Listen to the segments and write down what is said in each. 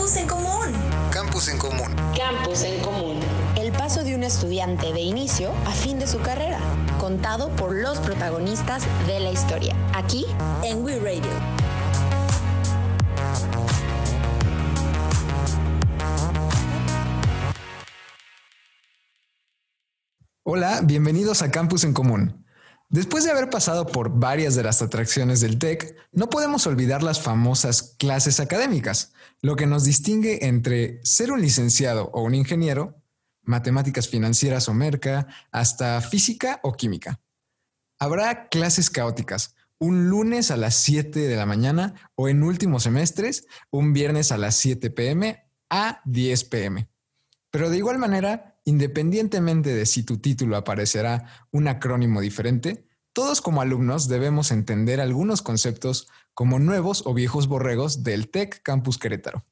Campus en Común. Campus en Común. Campus en Común. El paso de un estudiante de inicio a fin de su carrera, contado por los protagonistas de la historia, aquí en We Radio. Hola, bienvenidos a Campus en Común. Después de haber pasado por varias de las atracciones del TEC, no podemos olvidar las famosas clases académicas, lo que nos distingue entre ser un licenciado o un ingeniero, matemáticas financieras o merca, hasta física o química. Habrá clases caóticas, un lunes a las 7 de la mañana o en últimos semestres, un viernes a las 7 pm a 10 pm. Pero de igual manera, independientemente de si tu título aparecerá un acrónimo diferente, todos como alumnos debemos entender algunos conceptos como nuevos o viejos borregos del TEC Campus Querétaro.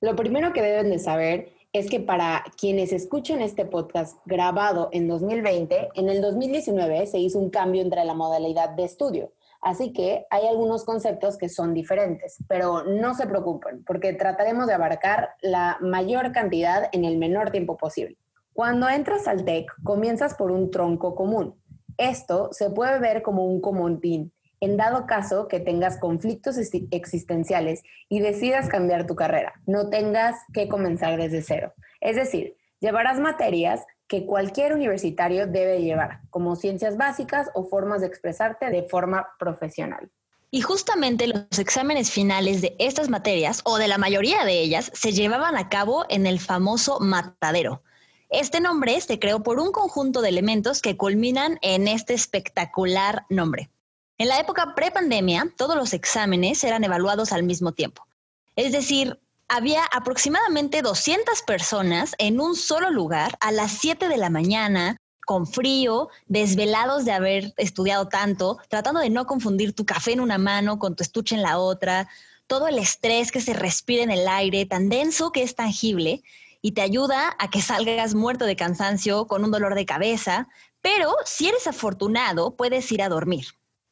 Lo primero que deben de saber es que para quienes escuchen este podcast grabado en 2020, en el 2019 se hizo un cambio entre la modalidad de estudio. Así que hay algunos conceptos que son diferentes, pero no se preocupen, porque trataremos de abarcar la mayor cantidad en el menor tiempo posible. Cuando entras al TEC, comienzas por un tronco común. Esto se puede ver como un comodín en dado caso que tengas conflictos existenciales y decidas cambiar tu carrera, no tengas que comenzar desde cero. Es decir, llevarás materias que cualquier universitario debe llevar, como ciencias básicas o formas de expresarte de forma profesional. Y justamente los exámenes finales de estas materias, o de la mayoría de ellas, se llevaban a cabo en el famoso matadero. Este nombre se creó por un conjunto de elementos que culminan en este espectacular nombre. En la época prepandemia, todos los exámenes eran evaluados al mismo tiempo. Es decir, había aproximadamente 200 personas en un solo lugar a las 7 de la mañana, con frío, desvelados de haber estudiado tanto, tratando de no confundir tu café en una mano con tu estuche en la otra, todo el estrés que se respira en el aire, tan denso que es tangible, y te ayuda a que salgas muerto de cansancio con un dolor de cabeza, pero si eres afortunado, puedes ir a dormir.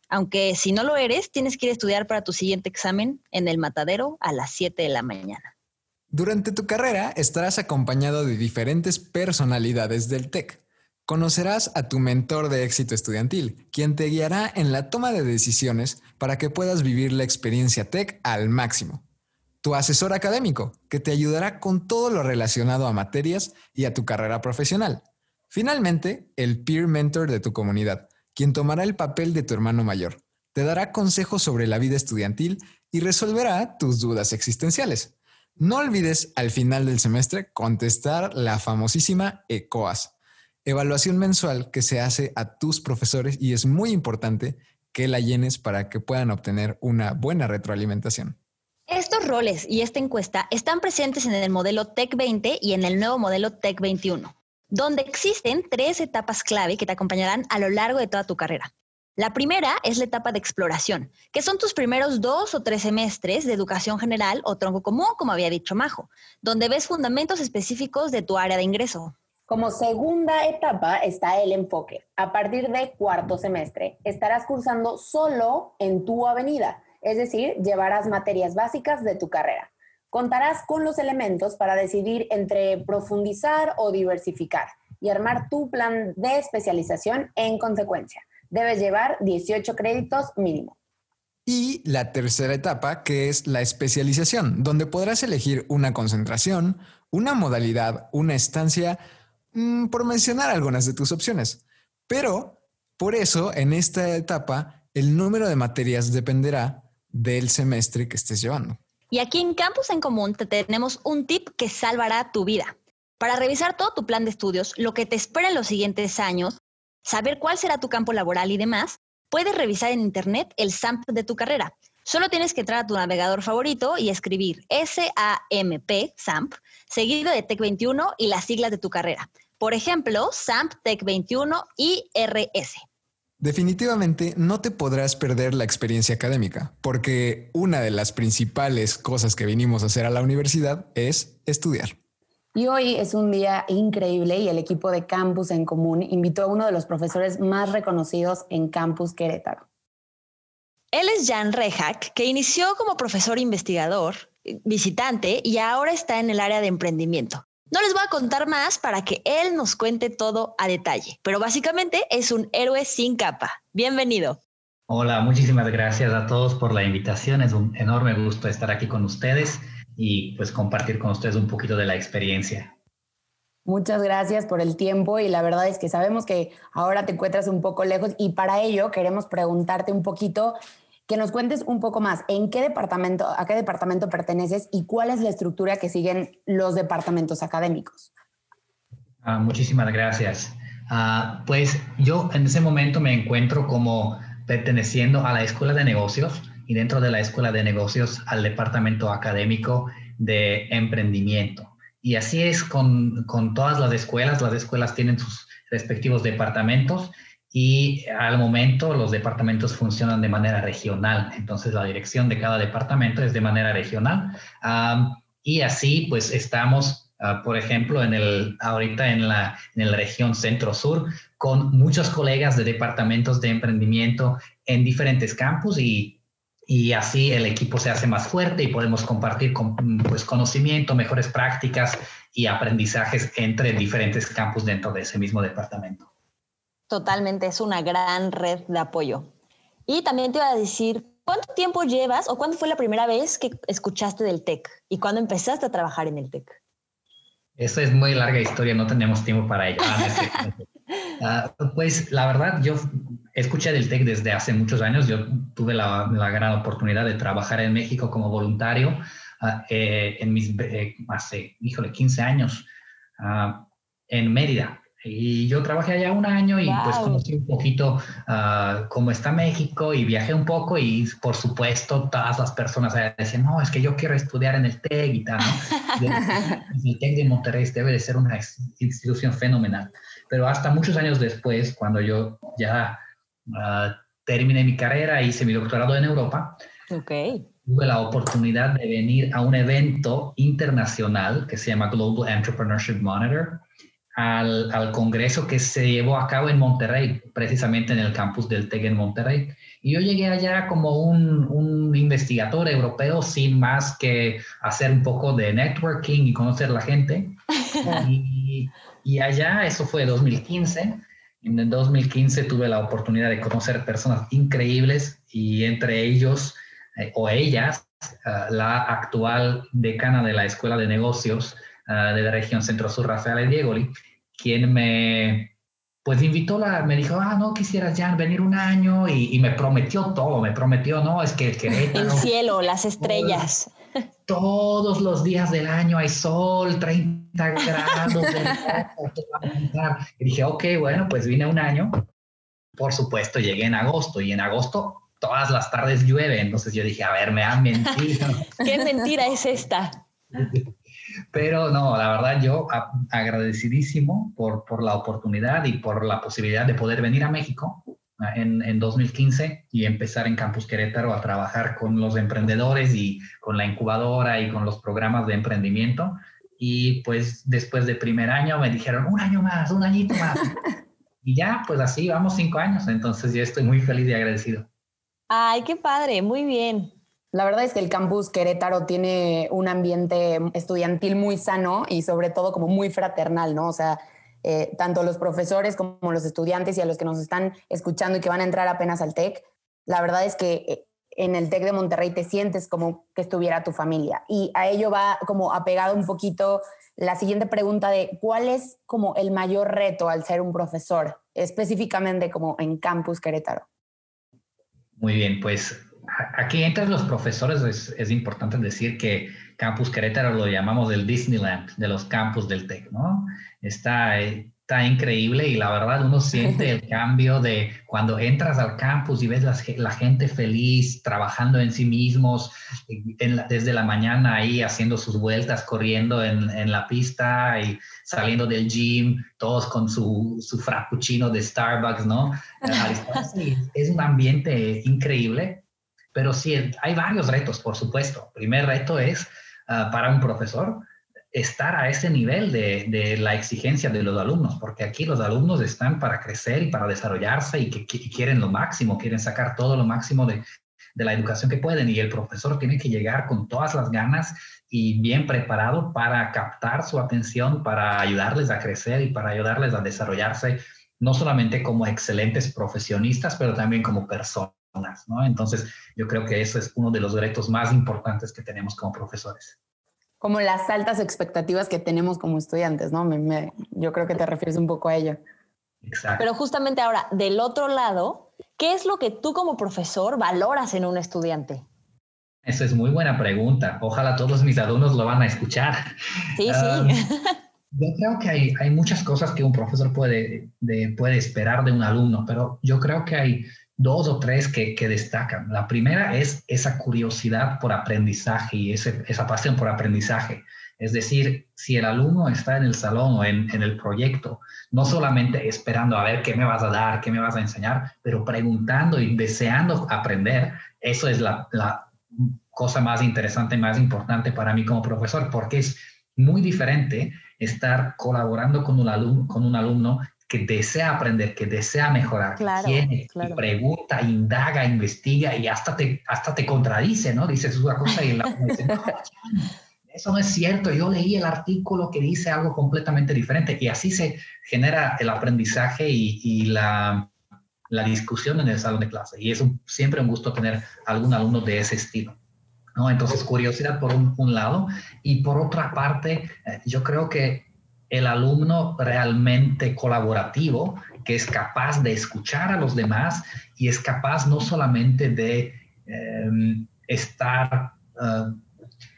Aunque si no lo eres, tienes que ir a estudiar para tu siguiente examen en el matadero a las 7 de la mañana. Durante tu carrera estarás acompañado de diferentes personalidades del TEC. Conocerás a tu mentor de éxito estudiantil, quien te guiará en la toma de decisiones para que puedas vivir la experiencia TEC al máximo. Tu asesor académico, que te ayudará con todo lo relacionado a materias y a tu carrera profesional. Finalmente, el peer mentor de tu comunidad, quien tomará el papel de tu hermano mayor, te dará consejos sobre la vida estudiantil y resolverá tus dudas existenciales. No olvides al final del semestre contestar la famosísima ECOAS, evaluación mensual que se hace a tus profesores y es muy importante que la llenes para que puedan obtener una buena retroalimentación. Estos roles y esta encuesta están presentes en el modelo TEC 20 y en el nuevo modelo TEC 21 donde existen tres etapas clave que te acompañarán a lo largo de toda tu carrera. La primera es la etapa de exploración, que son tus primeros dos o tres semestres de educación general o tronco común, como había dicho Majo, donde ves fundamentos específicos de tu área de ingreso. Como segunda etapa está el enfoque. A partir de cuarto semestre estarás cursando solo en tu avenida, es decir, llevarás materias básicas de tu carrera. Contarás con los elementos para decidir entre profundizar o diversificar y armar tu plan de especialización en consecuencia. Debes llevar 18 créditos mínimo. Y la tercera etapa, que es la especialización, donde podrás elegir una concentración, una modalidad, una estancia, mm, por mencionar algunas de tus opciones. Pero, por eso, en esta etapa, el número de materias dependerá del semestre que estés llevando. Y aquí en Campus en Común te tenemos un tip que salvará tu vida. Para revisar todo tu plan de estudios, lo que te espera en los siguientes años, saber cuál será tu campo laboral y demás, puedes revisar en Internet el SAMP de tu carrera. Solo tienes que entrar a tu navegador favorito y escribir SAMP, SAMP, seguido de TEC21 y las siglas de tu carrera. Por ejemplo, SAMP TEC21 IRS. Definitivamente no te podrás perder la experiencia académica, porque una de las principales cosas que vinimos a hacer a la universidad es estudiar. Y hoy es un día increíble y el equipo de Campus en Común invitó a uno de los profesores más reconocidos en Campus Querétaro. Él es Jan Rehak, que inició como profesor investigador, visitante y ahora está en el área de emprendimiento. No les voy a contar más para que él nos cuente todo a detalle, pero básicamente es un héroe sin capa. Bienvenido. Hola, muchísimas gracias a todos por la invitación. Es un enorme gusto estar aquí con ustedes y pues compartir con ustedes un poquito de la experiencia. Muchas gracias por el tiempo y la verdad es que sabemos que ahora te encuentras un poco lejos y para ello queremos preguntarte un poquito que nos cuentes un poco más en qué departamento, a qué departamento perteneces y cuál es la estructura que siguen los departamentos académicos. Ah, muchísimas gracias. Ah, pues yo en ese momento me encuentro como perteneciendo a la Escuela de Negocios y dentro de la Escuela de Negocios al departamento académico de emprendimiento. Y así es con, con todas las escuelas. Las escuelas tienen sus respectivos departamentos y al momento los departamentos funcionan de manera regional, entonces la dirección de cada departamento es de manera regional y así pues estamos, ah, por ejemplo, en el, ahorita en la, en la región centro-sur con muchos colegas de departamentos de emprendimiento en diferentes campus y, y así el equipo se hace más fuerte y podemos compartir con, pues, conocimiento, mejores prácticas y aprendizajes entre diferentes campus dentro de ese mismo departamento. Totalmente, es una gran red de apoyo. Y también te iba a decir, ¿cuánto tiempo llevas o cuándo fue la primera vez que escuchaste del TEC y cuándo empezaste a trabajar en el TEC? Eso es muy larga historia, no tenemos tiempo para ello. Ah, ah, pues la verdad, yo escuché del TEC desde hace muchos años. Yo tuve la, gran oportunidad de trabajar en México como voluntario ah, eh, en mis, eh, hace, híjole, 15 años en Mérida. Y yo trabajé allá un año y pues conocí un poquito uh, cómo está México y viajé un poco y por supuesto todas las personas allá decían, no, es que yo quiero estudiar en el TEC y tal, ¿no? el TEC de Monterrey debe de ser una institución fenomenal. Pero hasta muchos años después, cuando yo ya uh, terminé mi carrera, hice mi doctorado en Europa, okay. tuve la oportunidad de venir a un evento internacional que se llama Global Entrepreneurship Monitor al, al, congreso que se llevó a cabo en Monterrey, precisamente en el campus del TEC en Monterrey. Y yo llegué allá como un, un, investigador europeo sin más que hacer un poco de networking y conocer la gente. y, y, allá, eso fue 2015. En el 2015 tuve la oportunidad de conocer personas increíbles y entre ellos eh, o ellas, uh, la actual decana de la Escuela de Negocios, uh, de la región Centro-Sur, Rafael Diegoli, quien me, pues invitó, la, me dijo, ah, no quisieras ya venir un año y, me prometió todo, me prometió, no, es que El cielo, las estrellas. Todos, los días del año hay sol, 30 grados. y dije, ok, bueno, pues vine un año. Por supuesto, llegué en agosto y en agosto todas las tardes llueve. Entonces yo dije, a ver, me han mentido. ¿Qué mentira es esta? Pero no, la verdad yo agradecidísimo por, por la oportunidad y por la posibilidad de poder venir a México ah, en, en, 2015 y empezar en Campus Querétaro a trabajar con los emprendedores y con la incubadora y con los programas de emprendimiento. Y pues después del primer año me dijeron, un año más, un añito más. y ya, pues así vamos cinco años. Entonces yo estoy muy feliz y agradecido. Ay, qué padre, muy bien. La verdad es que el campus Querétaro tiene un ambiente estudiantil muy sano y sobre todo como muy fraternal, ¿no? O sea, eh, tanto los profesores como los estudiantes y a los que nos están escuchando y que van a entrar apenas al TEC, la verdad es que eh, en el TEC de Monterrey te sientes como que estuviera tu familia. Y a ello va como apegado un poquito la siguiente pregunta de cuál es como el mayor reto al ser un profesor, específicamente como en Campus Querétaro. Muy bien, pues aquí entre los profesores es, importante decir que Campus Querétaro lo llamamos el Disneyland de los campus del TEC, ¿no? Está, está increíble y la verdad uno siente el cambio de cuando entras al campus y ves la, gente feliz, trabajando en sí mismos, desde la mañana ahí haciendo sus vueltas, corriendo en, la pista y saliendo del gym, todos con su, su frappuccino de Starbucks, ¿no? es un ambiente increíble pero sí, hay varios retos, por supuesto. Primer reto es ah, para un profesor estar a ese nivel de, de, la exigencia de los alumnos, porque aquí los alumnos están para crecer y para desarrollarse y que, quieren lo máximo, quieren sacar todo lo máximo de, de la educación que pueden y el profesor tiene que llegar con todas las ganas y bien preparado para captar su atención, para ayudarles a crecer y para ayudarles a desarrollarse, no solamente como excelentes profesionistas, pero también como personas, ¿no? Entonces, yo creo que eso es uno de los retos más importantes que tenemos como profesores. Como las altas expectativas que tenemos como estudiantes, ¿no? yo creo que te refieres un poco a ello. Exacto. Pero justamente ahora, del otro lado, ¿qué es lo que tú como profesor valoras en un estudiante? Esa es muy buena pregunta. Ojalá todos mis alumnos lo van a escuchar. Sí, sí. yo creo que hay, hay, muchas cosas que un profesor puede, puede esperar de un alumno, pero yo creo que hay dos o tres que, destacan. La primera es esa curiosidad por aprendizaje y ese, esa pasión por aprendizaje. Es decir, si el alumno está en el salón o en, en, el proyecto, no solamente esperando a ver qué me vas a dar, qué me vas a enseñar, pero preguntando y deseando aprender, eso es la, la cosa más interesante, más importante para mí como profesor, porque es muy diferente estar colaborando con un alumno, con un alumno que desea aprender, que desea mejorar, que pregunta, indaga, investiga y hasta te, hasta te contradice, ¿no? Dices una cosa y la dice, eso no es cierto, yo leí el artículo que dice algo completamente diferente y así se genera el aprendizaje y, y la, la discusión en el salón de clase. Y es siempre un gusto tener algún alumno de ese estilo. ¿no? Entonces, curiosidad por un, lado. Y por otra parte, eh, yo creo que el alumno realmente colaborativo, que es capaz de escuchar a los demás y es capaz no solamente de em, estar, uh,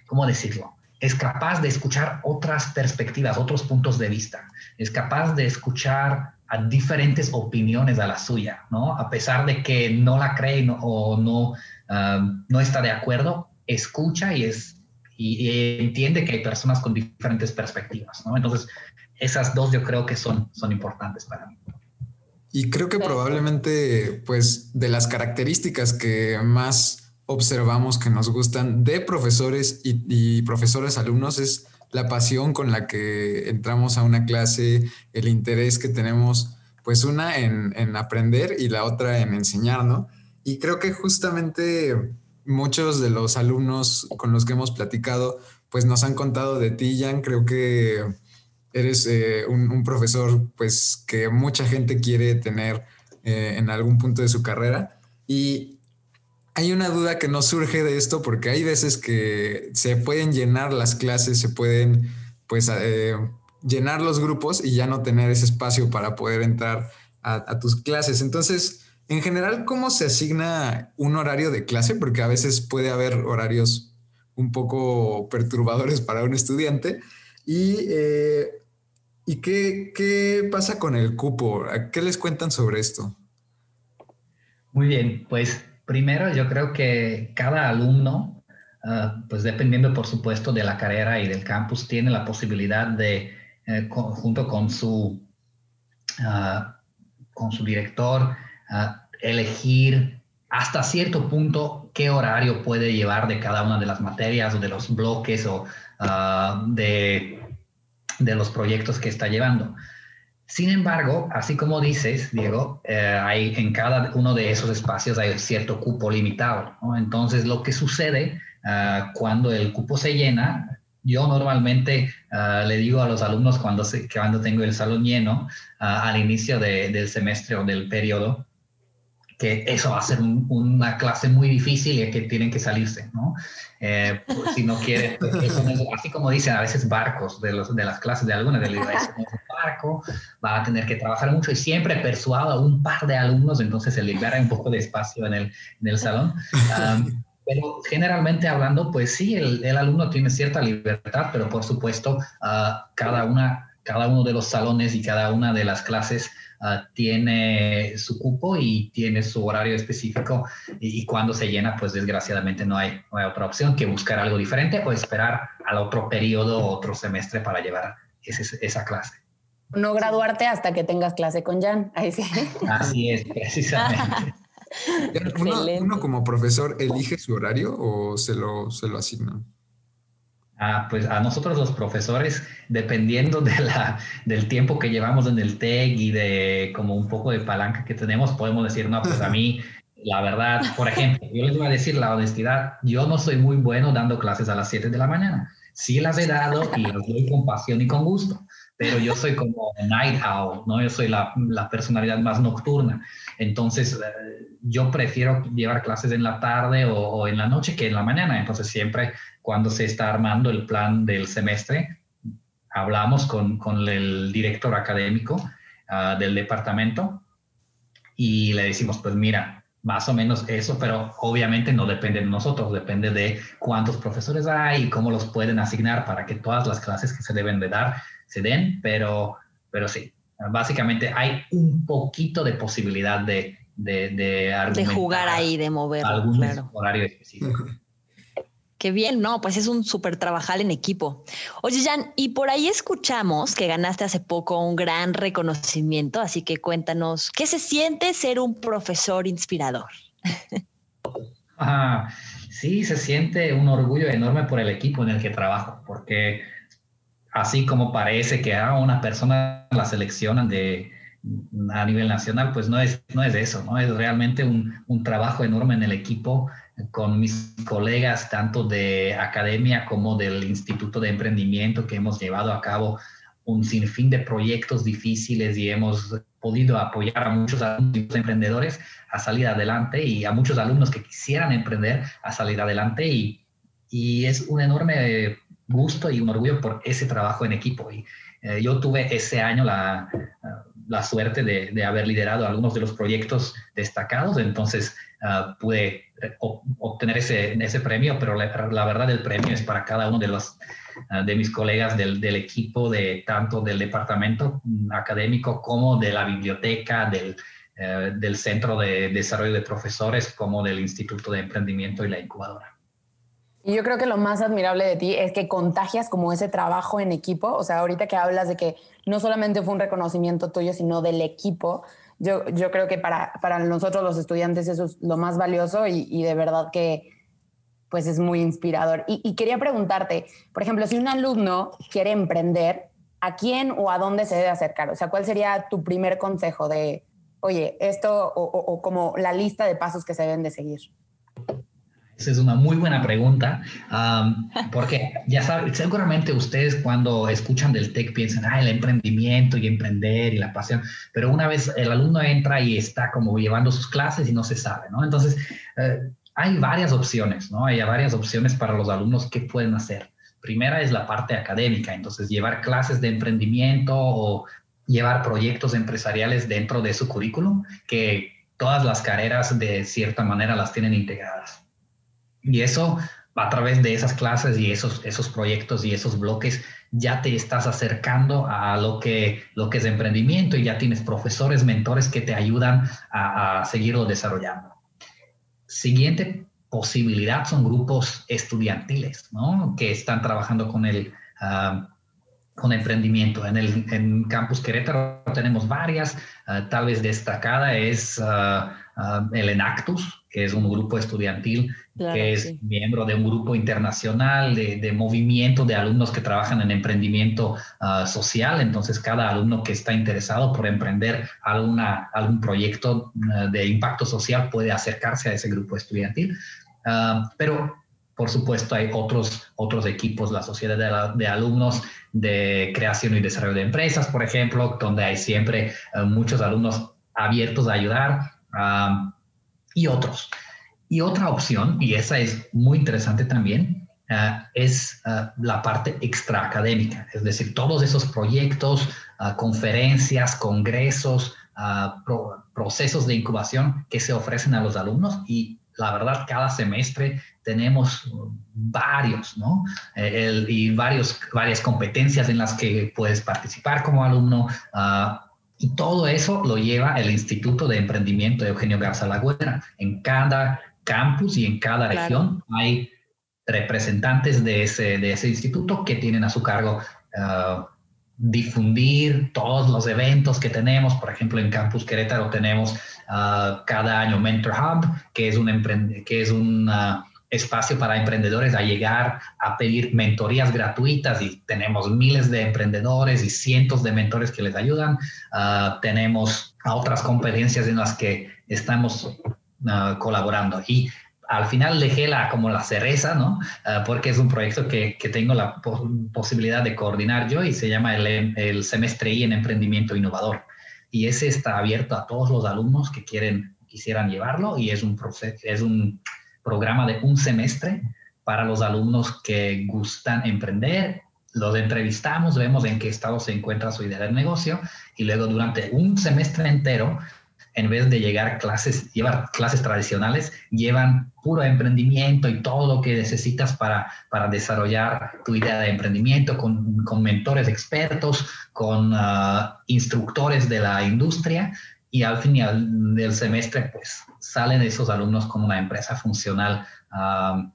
¿cómo decirlo? Es capaz de escuchar otras perspectivas, otros puntos de vista. Es capaz de escuchar a diferentes opiniones a la suya, ¿no? A pesar de que no la cree o no, um, no está de acuerdo, escucha y, es, y, entiende que hay personas con diferentes perspectivas, ¿no? Entonces, esas dos yo creo que son, son importantes para mí. Y creo que probablemente, pues, de las características que más observamos que nos gustan de profesores y, y profesores alumnos es la pasión con la que entramos a una clase, el interés que tenemos, pues una en, en aprender y la otra en enseñar, ¿no? Y creo que justamente muchos de los alumnos con los que hemos platicado, pues nos han contado de ti, Jan. Creo que eres eh, un, profesor, pues que mucha gente quiere tener eh, en algún punto de su carrera. Y hay una duda que no surge de esto porque hay veces que se pueden llenar las clases, se pueden pues eh, llenar los grupos y ya no tener ese espacio para poder entrar a, tus clases. Entonces, en general, ¿cómo se asigna un horario de clase? Porque a veces puede haber horarios un poco perturbadores para un estudiante. ¿Y, eh, ¿y qué, qué pasa con el cupo? ¿Qué les cuentan sobre esto? Muy bien, pues Primero, yo creo que cada alumno, ah, pues dependiendo por supuesto de la carrera y del campus, tiene la posibilidad de, eh, junto con su, ah, con su director, ah, elegir hasta cierto punto qué horario puede llevar de cada una de las materias o de los bloques o de, de los proyectos que está llevando. Sin embargo, así como dices, Diego, eh, hay en cada uno de esos espacios hay cierto cupo limitado. Entonces, lo que sucede ah, cuando el cupo se llena, yo normalmente ah, le digo a los alumnos cuando, cuando tengo el salón lleno ah, al inicio del semestre o del periodo, que eso va a ser una clase muy difícil y que tienen que salirse, ¿no? Eh, pues, si no quieren, pues, así como dicen a veces barcos de, los, de las clases de algunas, de barco, va a tener que trabajar mucho y siempre persuado a un par de alumnos, entonces se libera un poco de espacio en el, en el salón. pero generalmente hablando, pues sí, el, el, alumno tiene cierta libertad, pero por supuesto, uh, cada, una, cada uno de los salones y cada una de las clases Ah, tiene su cupo y tiene su horario específico y, cuando se llena, pues desgraciadamente no hay, otra opción que buscar algo diferente o esperar al otro periodo o otro semestre para llevar esa clase. No graduarte hasta que tengas clase con Jan. Ahí sí. Así es, precisamente. ¿Uno, como profesor elige su horario o se lo, se lo asignan? Ah, pues a nosotros los profesores, dependiendo de la, del tiempo que llevamos en el TEC y de como un poco de palanca que tenemos, podemos decir, no, pues a mí La verdad, por ejemplo, yo les voy a decir la honestidad, yo no soy muy bueno dando clases a las 7 de la mañana. Sí las he dado y las doy con pasión y con gusto, pero yo soy como night owl, ¿no? Yo soy la, la personalidad más nocturna. Entonces, eh, yo prefiero llevar clases en la tarde o, o, en la noche que en la mañana. Entonces, siempre cuando se está armando el plan del semestre, hablamos con, con el director académico uh, del departamento y le decimos, pues mira, más o menos eso, pero obviamente no depende de nosotros, depende de cuántos profesores hay y cómo los pueden asignar para que todas las clases que se deben de dar se den, pero, pero sí, básicamente hay un poquito de posibilidad de, de, de, de jugar ahí, de mover algún claro. horario específico. Qué bien, no, pues es un súper trabajar en equipo. Oye, Jan, y por ahí escuchamos que ganaste hace poco un gran reconocimiento, así que cuéntanos, ¿qué se siente ser un profesor inspirador? Ah, sí, se siente un orgullo enorme por el equipo en el que trabajo, porque así como parece que a una persona la seleccionan de, a nivel nacional, pues no es, no es eso, ¿no? Es realmente un, un trabajo enorme en el equipo con mis colegas tanto de academia como del Instituto de Emprendimiento que hemos llevado a cabo un sinfín de proyectos difíciles y hemos podido apoyar a muchos emprendedores a salir adelante y a muchos alumnos que quisieran emprender a salir adelante y, y es un enorme gusto y un orgullo por ese trabajo en equipo. Y eh, yo tuve ese año la, la suerte de, de, haber liderado algunos de los proyectos destacados, entonces uh, pude obtener ese, ese premio, pero la, la, verdad el premio es para cada uno de los uh, de mis colegas del, del, equipo, de tanto del departamento académico como de la biblioteca, del, uh, del Centro de Desarrollo de Profesores, como del Instituto de Emprendimiento y la incubadora. Y yo creo que lo más admirable de ti es que contagias como ese trabajo en equipo. O sea, ahorita que hablas de que no solamente fue un reconocimiento tuyo, sino del equipo, yo, yo creo que para, para nosotros los estudiantes eso es lo más valioso y, y de verdad que pues es muy inspirador. Y, y, quería preguntarte, por ejemplo, si un alumno quiere emprender, ¿a quién o a dónde se debe acercar? O sea, ¿cuál sería tu primer consejo de, oye, esto o, o, o como la lista de pasos que se deben de seguir? Esa es una muy buena pregunta, um, porque ya saben, seguramente ustedes cuando escuchan del TEC piensan, ah, el emprendimiento y emprender y la pasión, pero una vez el alumno entra y está como llevando sus clases y no se sabe, ¿no? Entonces, eh, hay varias opciones, ¿no? Hay varias opciones para los alumnos que pueden hacer. Primera es la parte académica, entonces llevar clases de emprendimiento o llevar proyectos empresariales dentro de su currículum, que todas las carreras de cierta manera las tienen integradas. Y eso, a través de esas clases y esos, esos proyectos y esos bloques, ya te estás acercando a lo que, lo que es emprendimiento y ya tienes profesores, mentores que te ayudan a, seguirlo desarrollando. Siguiente posibilidad son grupos estudiantiles, ¿no? Que están trabajando con el... Uh, con emprendimiento. En el en Campus Querétaro tenemos varias, uh, tal vez destacada es uh, uh, el Enactus, que es un grupo estudiantil claro, que es sí. miembro de un grupo internacional de, de, movimiento de alumnos que trabajan en emprendimiento uh, social. Entonces, cada alumno que está interesado por emprender alguna, algún proyecto uh, de impacto social puede acercarse a ese grupo estudiantil. Uh, pero, por supuesto, hay otros, otros equipos, la sociedad de, la, de, alumnos de creación y desarrollo de empresas, por ejemplo, donde hay siempre muchos alumnos abiertos a ayudar y otros. Y otra opción, y esa es muy interesante también, uh, es uh, la parte extraacadémica, es decir, todos esos proyectos, uh, conferencias, congresos, pro procesos de incubación que se ofrecen a los alumnos y la verdad cada semestre tenemos varios, ¿no? El, y varios, varias competencias en las que puedes participar como alumno. Y todo eso lo lleva el Instituto de Emprendimiento de Eugenio Garza Lagüera. En cada campus y en cada claro. región hay representantes de ese, de ese instituto que tienen a su cargo uh, difundir todos los eventos que tenemos. Por ejemplo, en Campus Querétaro tenemos uh, cada año Mentor Hub, que es un, que es un uh, espacio para emprendedores a llegar a pedir mentorías gratuitas y tenemos miles de emprendedores y cientos de mentores que les ayudan. Uh, tenemos otras competencias en las que estamos ah, colaborando. Y al final dejé la, como la cereza, ¿no? Ah, porque es un proyecto que, que tengo la posibilidad de coordinar yo y se llama el, el semestre I en emprendimiento innovador. Y ese está abierto a todos los alumnos que quieren, quisieran llevarlo y es un, proceso, es un programa de un semestre para los alumnos que gustan emprender. Los entrevistamos, vemos en qué estado se encuentra su idea de negocio y luego durante un semestre entero en vez de llegar clases, llevar clases tradicionales, llevan puro emprendimiento y todo lo que necesitas para, para desarrollar tu idea de emprendimiento con, con mentores expertos, con ah, instructores de la industria y al final del semestre pues salen esos alumnos como una empresa funcional ah,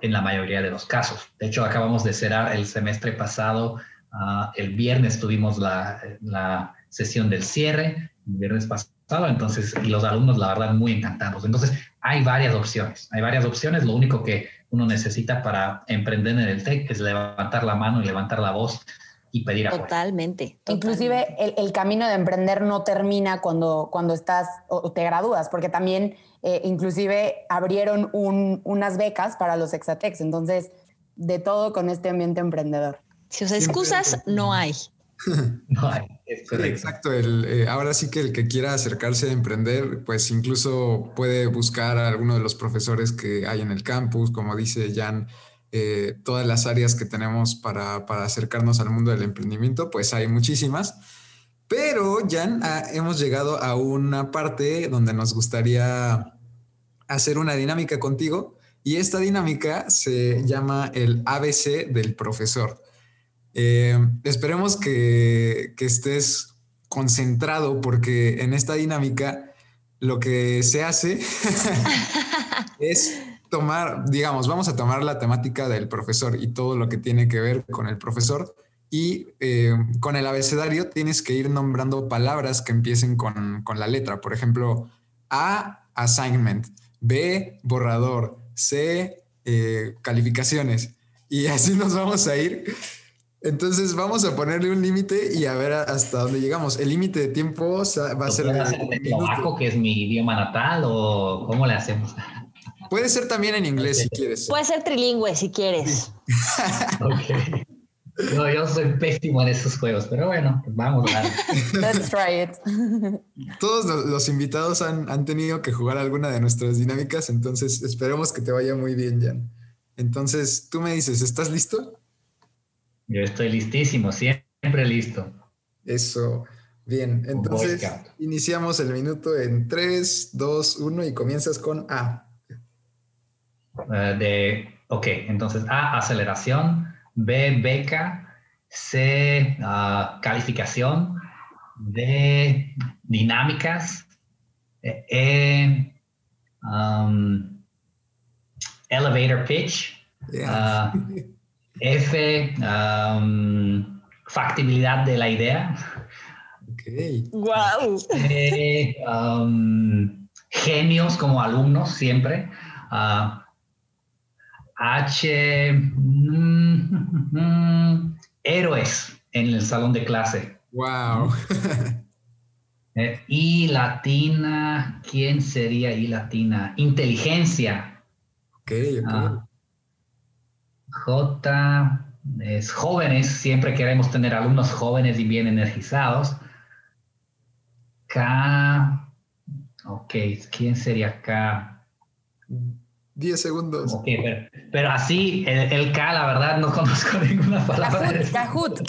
en la mayoría de los casos. De hecho, acabamos de cerrar el semestre pasado, ah, el viernes tuvimos la, la sesión del cierre, el viernes pasado entonces, y los alumnos, la verdad, muy encantados. Entonces, hay varias opciones, hay varias opciones. Lo único que uno necesita para emprender en el TEC es levantar la mano y levantar la voz y pedir apoyo. Totalmente. Inclusive el, camino de emprender no termina cuando, cuando estás o te gradúas, porque también eh, inclusive abrieron unas becas para los Exatex. Entonces, de todo con este ambiente emprendedor. Si os excusas, no hay. no hay. exacto. El, eh, ahora sí que el que quiera acercarse a emprender, pues incluso puede buscar a alguno de los profesores que hay en el campus, como dice Jan, eh, todas las áreas que tenemos para, para, acercarnos al mundo del emprendimiento, pues hay muchísimas. Pero, Jan, ah, hemos llegado a una parte donde nos gustaría hacer una dinámica contigo y esta dinámica se llama el ABC del profesor. Eh, esperemos que, estés concentrado porque en esta dinámica lo que se hace es tomar, digamos, vamos a tomar la temática del profesor y todo lo que tiene que ver con el profesor y eh, con el abecedario tienes que ir nombrando palabras que empiecen con, la letra. Por ejemplo, A, assignment, B, borrador, C, eh, calificaciones. Y así nos vamos a ir entonces vamos a ponerle un límite y a ver hasta dónde llegamos. El límite de tiempo va a ser eslovaco, que es mi idioma natal, o cómo le hacemos? Puede ser también en inglés si quieres. Puede ser trilingüe si quieres. ok. No, yo soy pésimo en esos juegos, pero bueno, vamos a Let's try it. Todos los invitados han, han, tenido que jugar alguna de nuestras dinámicas, entonces esperemos que te vaya muy bien, Jan. Entonces, tú me dices, ¿estás listo? Yo estoy listísimo, siempre listo. Eso. Bien, entonces iniciamos el minuto en 3, 2, 1 y comienzas con A. Eh, de, ok, entonces A, aceleración, B, beca, C, ah, calificación, D, dinámicas, E, e um, elevator pitch, ah, F, factibilidad de la idea. Okay. Wow. genios como alumnos siempre. Ah, H, mm, héroes en el salón de clase. Wow. Eh, y latina, ¿quién sería I latina? Inteligencia. Ok, ok. Ah, J es jóvenes, siempre queremos tener alumnos jóvenes y bien energizados. K, ok, ¿quién sería K? 10 segundos. Ok, pero, así, el, K, la verdad, no conozco ninguna palabra. Kahoot.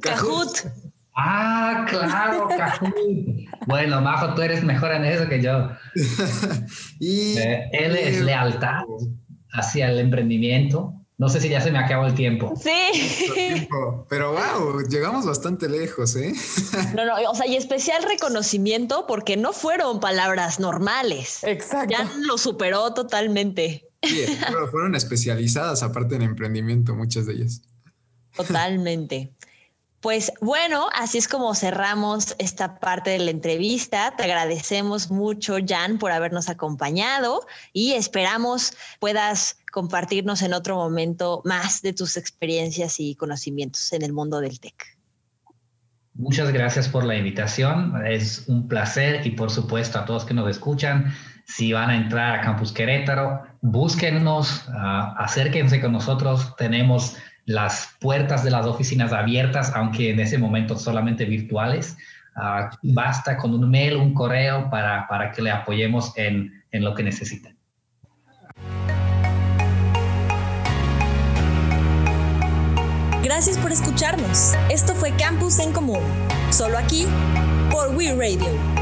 Kahoot. Ah, claro, Kahoot. bueno, Majo, tú eres mejor en eso que yo. y eh, él es lealtad hacia el emprendimiento. No sé si ya se me acabó el tiempo. Sí. Pero wow, llegamos bastante lejos, ¿eh? No, no, o sea, y especial reconocimiento porque no fueron palabras normales. Exacto. Ya lo superó totalmente. Sí, pero fueron especializadas aparte en emprendimiento, muchas de ellas. Totalmente. Pues bueno, así es como cerramos esta parte de la entrevista. Te agradecemos mucho, Jan, por habernos acompañado y esperamos puedas compartirnos en otro momento más de tus experiencias y conocimientos en el mundo del TEC. Muchas gracias por la invitación. Es un placer y por supuesto a todos que nos escuchan, Si van a entrar a Campus Querétaro, búsquennos, uh, acérquense con nosotros. Tenemos las puertas de las oficinas abiertas, aunque en ese momento solamente virtuales. Uh, basta con un mail, un correo para, para que le apoyemos en, en lo que necesiten. Gracias por escucharnos. Esto fue Campus en Común, solo aquí por We Radio